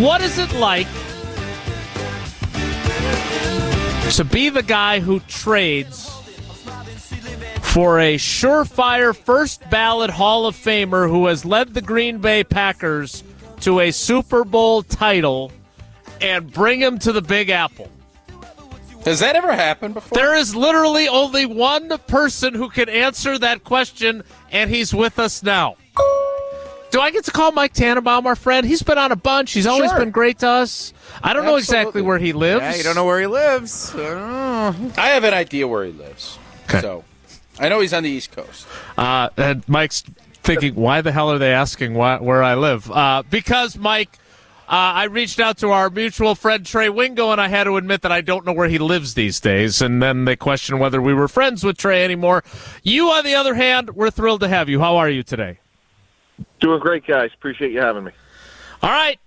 What is it like to be the guy who trades for a surefire first ballot Hall of Famer who has led the Green Bay Packers to a Super Bowl title and bring him to the Big Apple? Has that ever happened before? There is literally only one person who can answer that question, and he's with us now. Do I get to call Mike Tannenbaum our friend? He's been on a bunch. He's always Sure. been great to us. I don't know exactly where he lives. Yeah, you don't know where he lives. I. I have an idea where he lives. Okay. So I know he's on the East Coast. Uh, and Mike's thinking, why the hell are they asking why, where I live? Uh, because, Mike, uh, I reached out to our mutual friend Trey Wingo, and I had to admit that I don't know where he lives these days. And then they questioned whether we were friends with Trey anymore. You, on the other hand, we're thrilled to have you. How are you today? Doing great, guys. Appreciate you having me. All right.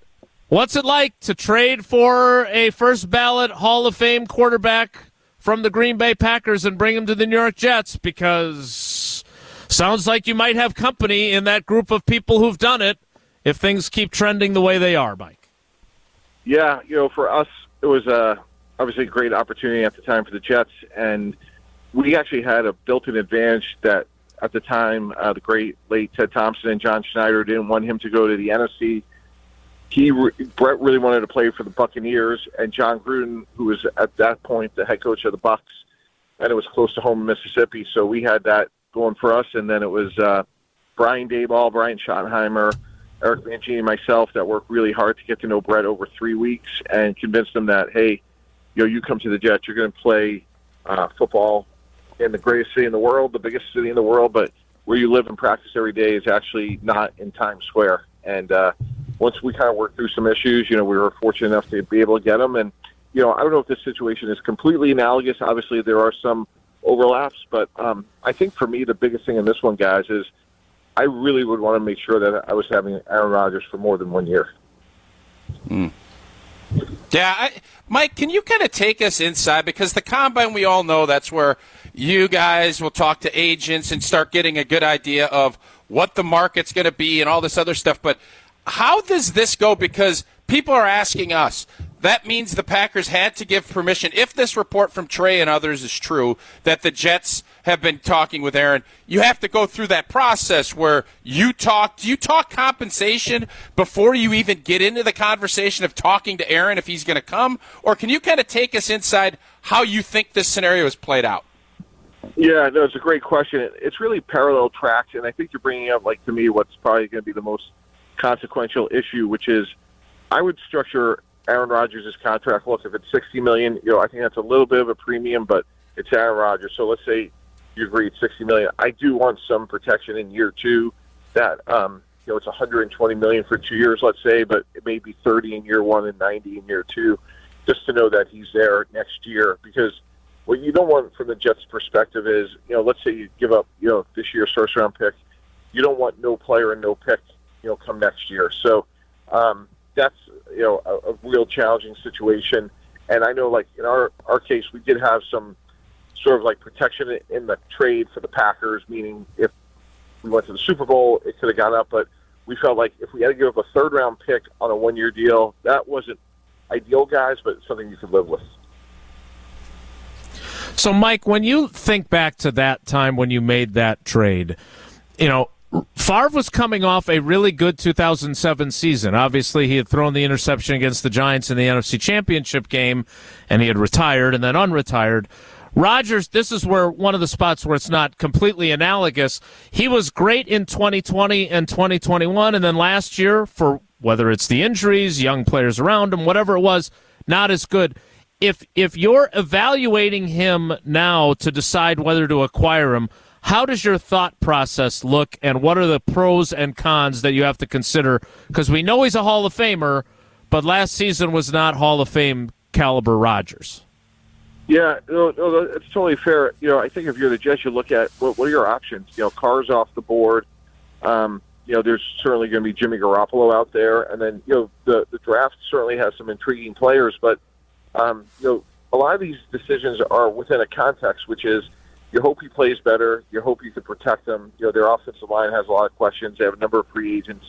What's it like to trade for a first ballot Hall of Fame quarterback from the Green Bay Packers and bring him to the New York Jets? Because sounds like you might have company in that group of people who've done it if things keep trending the way they are, Mike. Yeah, you know, for us, it was uh, obviously a great opportunity at the time for the Jets, and we actually had a built-in advantage that at the time uh, the great late Ted Thompson and John Schneider didn't want him to go to the NFC. He re- Brett really wanted to play for the Buccaneers, and Jon Gruden, who was at that point the head coach of the Bucks, and it was close to home in Mississippi, so we had that going for us. And then it was uh, Brian Daboll, Brian Schottenheimer, Eric Mangini, and myself that worked really hard to get to know Brett over three weeks and convinced him that, hey, you know, you come to the Jets, you're going to play uh, football in the greatest city in the world, the biggest city in the world, but where you live and practice every day is actually not in Times Square. And uh, once we kind of worked through some issues, you know, we were fortunate enough to be able to get them. And you know, I don't know if this situation is completely analogous. Obviously, there are some overlaps, but um, I think for me, the biggest thing in this one, guys, is I really would want to make sure that I was having Aaron Rodgers for more than one year. Yeah, I, Mike, can you kind of take us inside because the combine we all know that's where you guys will talk to agents and start getting a good idea of what the market's going to be and all this other stuff. But how does this go? Because people are asking us. That means the Packers had to give permission, if this report from Trey and others is true, that the Jets have been talking with Aaron. You have to go through that process where you talk. Do you talk compensation before you even get into the conversation of talking to Aaron if he's going to come? Or can you kind of take us inside how you think this scenario is played out? Yeah, no, it's a great question. It's really parallel tracks, and I think you're bringing up, like to me, what's probably going to be the most consequential issue, which is I would structure Aaron Rodgers' contract. Look, if it's sixty million, you know, I think that's a little bit of a premium, but it's Aaron Rodgers. So let's say you agree it's sixty million. I do want some protection in year two. That um, you know, it's 120 million for two years, let's say, but it may be 30 in year one and 90 in year two, just to know that he's there next year. Because what you don't want from the Jets' perspective is, you know, let's say you give up, you know, this year's first round pick, you don't want no player and no pick, you know, come next year. So um, that's you know a, a real challenging situation. And I know, like in our our case, we did have some sort of like protection in the trade for the Packers, meaning if we went to the Super Bowl, it could have gone up, but we felt like if we had to give up a third round pick on a one year deal, that wasn't ideal, guys, but something you could live with. So, Mike, when you think back to that time when you made that trade, you know, Favre was coming off a really good 2007 season. Obviously, he had thrown the interception against the Giants in the NFC Championship game, and he had retired and then unretired. Rodgers, this is where one of the spots where it's not completely analogous. He was great in 2020 and 2021, and then last year, for whether it's the injuries, young players around him, whatever it was, not as good. If if you're evaluating him now to decide whether to acquire him, how does your thought process look, and what are the pros and cons that you have to consider? Because we know he's a Hall of Famer, but last season was not Hall of Fame caliber Rodgers. Yeah, no, no, it's totally fair. You know, I think if you're the Jets, you look at what, what are your options. You know, Carr's off the board. Um, you know, there's certainly going to be Jimmy Garoppolo out there, and then you know the the draft certainly has some intriguing players, but um, you know a lot of these decisions are within a context, which is you hope he plays better, you hope you can protect him. You know, their offensive line has a lot of questions. They have a number of free agents.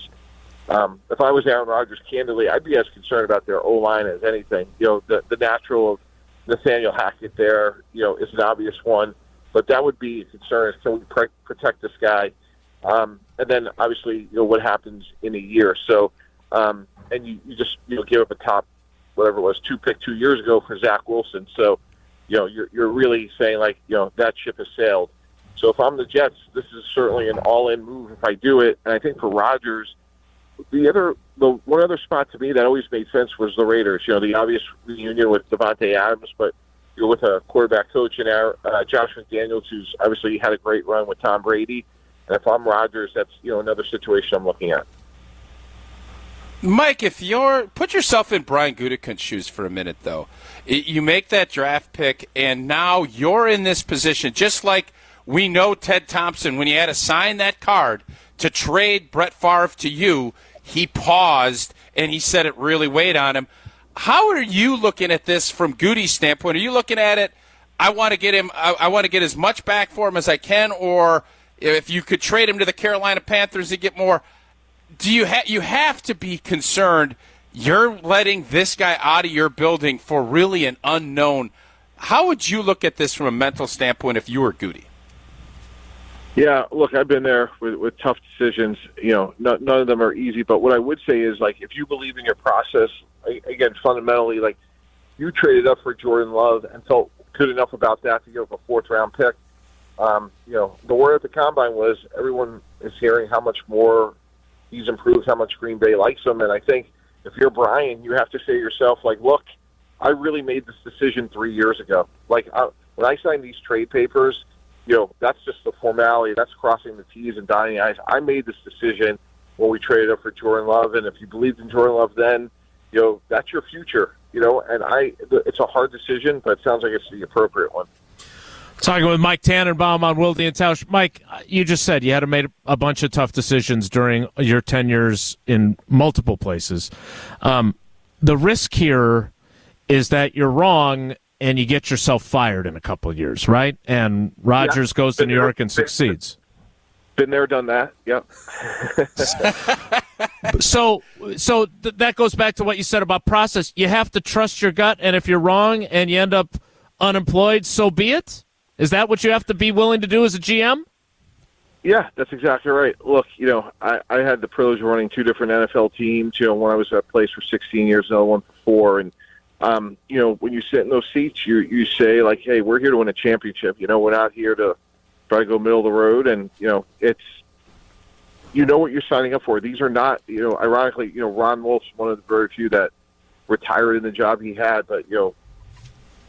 Um, if I was Aaron Rodgers, candidly, I'd be as concerned about their O line as anything. You know, the the natural of Nathaniel Hackett there, you know, is an obvious one, but that would be a concern. Can we pre- protect this guy? Um, and then obviously, you know, what happens in a year. So, um, and you, you just you know give up a top whatever it was two pick two years ago for Zach Wilson. So, you know, you're you're really saying like you know that ship has sailed. So if I'm the Jets, this is certainly an all-in move if I do it. And I think for Rodgers, the other the one other spot to me that always made sense was the Raiders. You know, the obvious reunion with Davante Adams, but you're with a quarterback coach in our uh, Josh McDaniels, who's obviously had a great run with Tom Brady. And if I'm Rodgers, that's you know another situation I'm looking at. Mike, if you're put yourself in Brian Gutekunst's shoes for a minute, though, you make that draft pick, and now you're in this position, just like we know Ted Thompson when he had to sign that card to trade Brett Favre to you he paused and he said it really weighed on him. How are you looking at this from Goody's standpoint? Are you looking at it? I want to get him. I, I want to get as much back for him as I can, or if you could trade him to the Carolina Panthers to get more. Do you have you have to be concerned? You're letting this guy out of your building for really an unknown. How would you look at this from a mental standpoint if you were Goody? Yeah, look, I've been there with, with tough decisions. You know, none of them are easy. But what I would say is, like, if you believe in your process, again, fundamentally, like, you traded up for Jordan Love and felt good enough about that to give up a fourth round pick. Um, you know, the word at the combine was everyone is hearing how much more he's improved, how much Green Bay likes him, and I think if you're Brian, you have to say to yourself, like, look, I really made this decision three years ago. Like, I, when I signed these trade papers you know, that's just the formality. That's crossing the T's and dotting the I's. I made this decision when we traded up for Jordan Love, and if you believed in Jordan Love then, you know, that's your future. You know, and I, it's a hard decision, but it sounds like it's the appropriate one. Talking with Mike Tannenbaum on Wilde and Tausch. Mike, you just said you had to make a bunch of tough decisions during your tenures in multiple places. Um, the risk here is that you're wrong and you get yourself fired in a couple of years, right? And Rodgers yeah, goes to New York and succeeds. Been there, done that. Yep. so, so th- that goes back to what you said about process. You have to trust your gut, and if you're wrong and you end up unemployed, so be it. Is that what you have to be willing to do as a GM? Yeah, that's exactly right. Look, you know, I, I had the privilege of running two different NFL teams. You know, one I was at place for 16 years, another one for four, and um, you know, when you sit in those seats, you you say like, "Hey, we're here to win a championship." You know, we're not here to try to go middle of the road. And you know, it's you know what you're signing up for. These are not, you know, ironically, you know, Ron Wolf's one of the very few that retired in the job he had, but you know,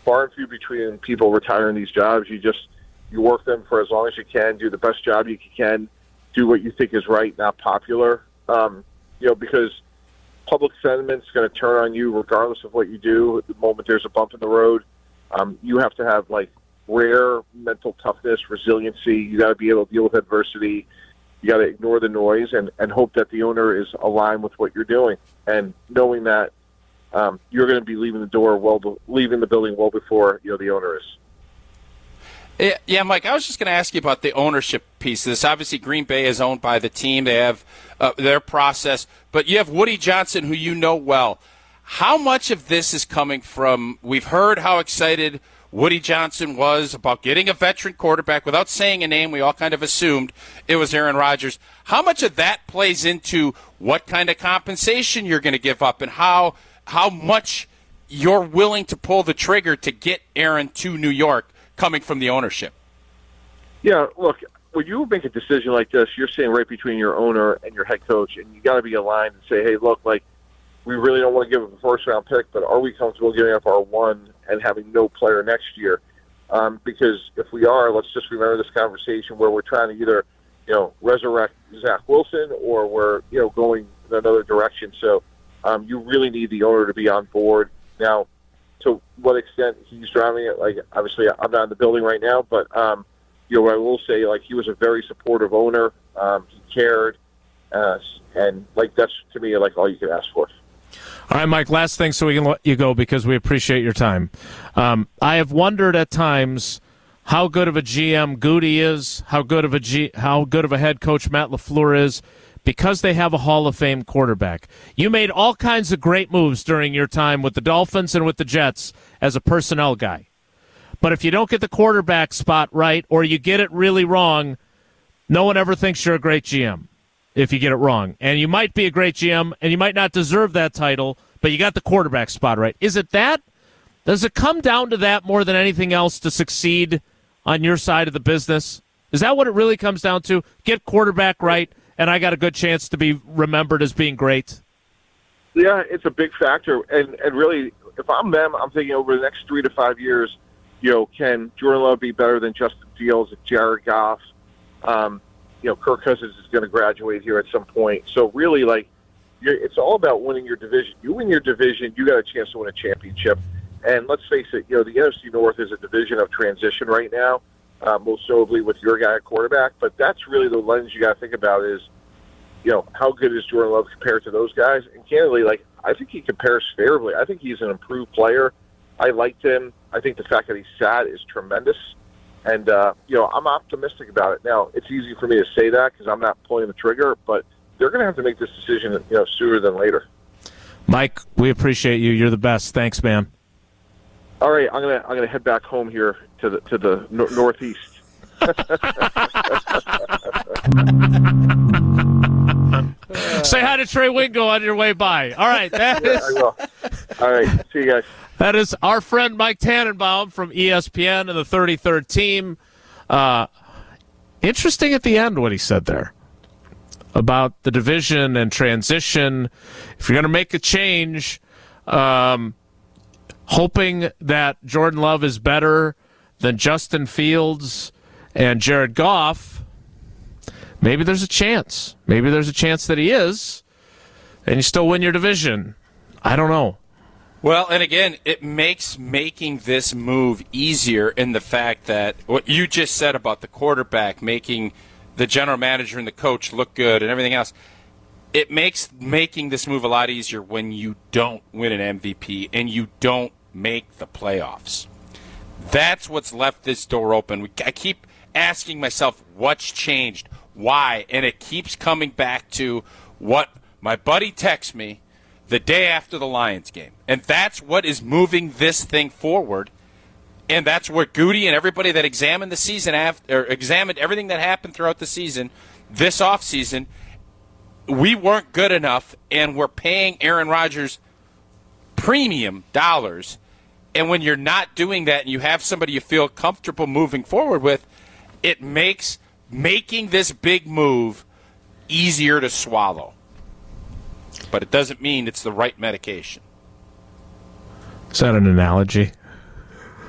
far and few between people retiring these jobs. You just you work them for as long as you can, do the best job you can, do what you think is right, not popular. Um, you know, because public sentiment's going to turn on you regardless of what you do. The moment there's a bump in the road, um, you have to have like rare mental toughness, resiliency. You got to be able to deal with adversity. You got to ignore the noise and, and hope that the owner is aligned with what you're doing. And knowing that um, you're going to be leaving the door well, leaving the building well before you know the owner is. Yeah, Mike, I was just going to ask you about the ownership piece of this. Obviously, Green Bay is owned by the team. They have uh, their process, but you have Woody Johnson, who you know well. How much of this is coming from? We've heard how excited Woody Johnson was about getting a veteran quarterback without saying a name. We all kind of assumed it was Aaron Rodgers. How much of that plays into what kind of compensation you're going to give up and how how much you're willing to pull the trigger to get Aaron to New York? coming from the ownership. Yeah, look, when you make a decision like this, you're sitting right between your owner and your head coach, and you got to be aligned and say, hey, look, like we really don't want to give up a first round pick, but are we comfortable giving up our one and having no player next year? Um, because if we are, let's just remember this conversation where we're trying to either, you know, resurrect Zach Wilson or we're, you know, going in another direction. So um, you really need the owner to be on board. Now, to what extent he's driving it. Like obviously, I'm not in the building right now, but um, you know, I will say like he was a very supportive owner. Um, he cared, uh, and like that's to me like all you could ask for. All right, Mike. Last thing, so we can let you go because we appreciate your time. Um, I have wondered at times how good of a GM Goody is, how good of a G, how good of a head coach Matt LaFleur is, because they have a Hall of Fame quarterback. You made all kinds of great moves during your time with the Dolphins and with the Jets as a personnel guy. But if you don't get the quarterback spot right or you get it really wrong, no one ever thinks you're a great GM if you get it wrong. And you might be a great GM and you might not deserve that title, but you got the quarterback spot right. Is it that? Does it come down to that more than anything else to succeed on your side of the business? Is that what it really comes down to? Get quarterback right, and I got a good chance to be remembered as being great. Yeah, it's a big factor, and and really, if I'm them, I'm thinking over the next three to five years, you know, can Jordan Love be better than Justin Fields, Jared Goff? Um, you know, Kirk Cousins is going to graduate here at some point. So really, like, it's all about winning your division. You win your division, you got a chance to win a championship. And let's face it, you know, the NFC North is a division of transition right now, uh, most notably with your guy at quarterback. But that's really the lens you got to think about is, you know, how good is Jordan Love compared to those guys? And candidly, like, I think he compares favorably. I think he's an improved player. I liked him. I think the fact that he's sad is tremendous. And, uh, you know, I'm optimistic about it. Now, it's easy for me to say that because I'm not pulling the trigger, but they're going to have to make this decision, you know, sooner than later. Mike, we appreciate you. You're the best. Thanks, man. All right, I'm gonna I'm gonna head back home here to the to the no- northeast. Say hi to Trey Wingo on your way by. All right, that I is will. All right, see you guys. that is our friend Mike Tannenbaum from ESPN and the 33rd team. Uh, interesting at the end what he said there about the division and transition. If you're going to make a change, um, hoping that Jordan Love is better than Justin Fields and Jared Goff, maybe there's a chance. Maybe there's a chance that he is, and you still win your division. I don't know. Well, and again, it makes making this move easier in the fact that what you just said about the quarterback making the general manager and the coach look good and everything else. It makes making this move a lot easier when you don't win an MVP and you don't make the playoffs. That's what's left this door open. I keep asking myself, what's changed? Why? And it keeps coming back to what my buddy texts me the day after the Lions game. And that's what is moving this thing forward. And that's where Goody and everybody that examined the season after, examined everything that happened throughout the season, this offseason, we weren't good enough, and we're paying Aaron Rodgers premium dollars. And when you're not doing that and you have somebody you feel comfortable moving forward with, it makes making this big move easier to swallow. But it doesn't mean it's the right medication. Is that an analogy?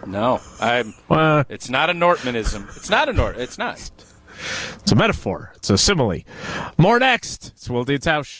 No, I'm. Well, It's not a Nortmanism. It's not a Nort. It's not. it's a metaphor. It's a simile. More next. It's Wilde and Tausch.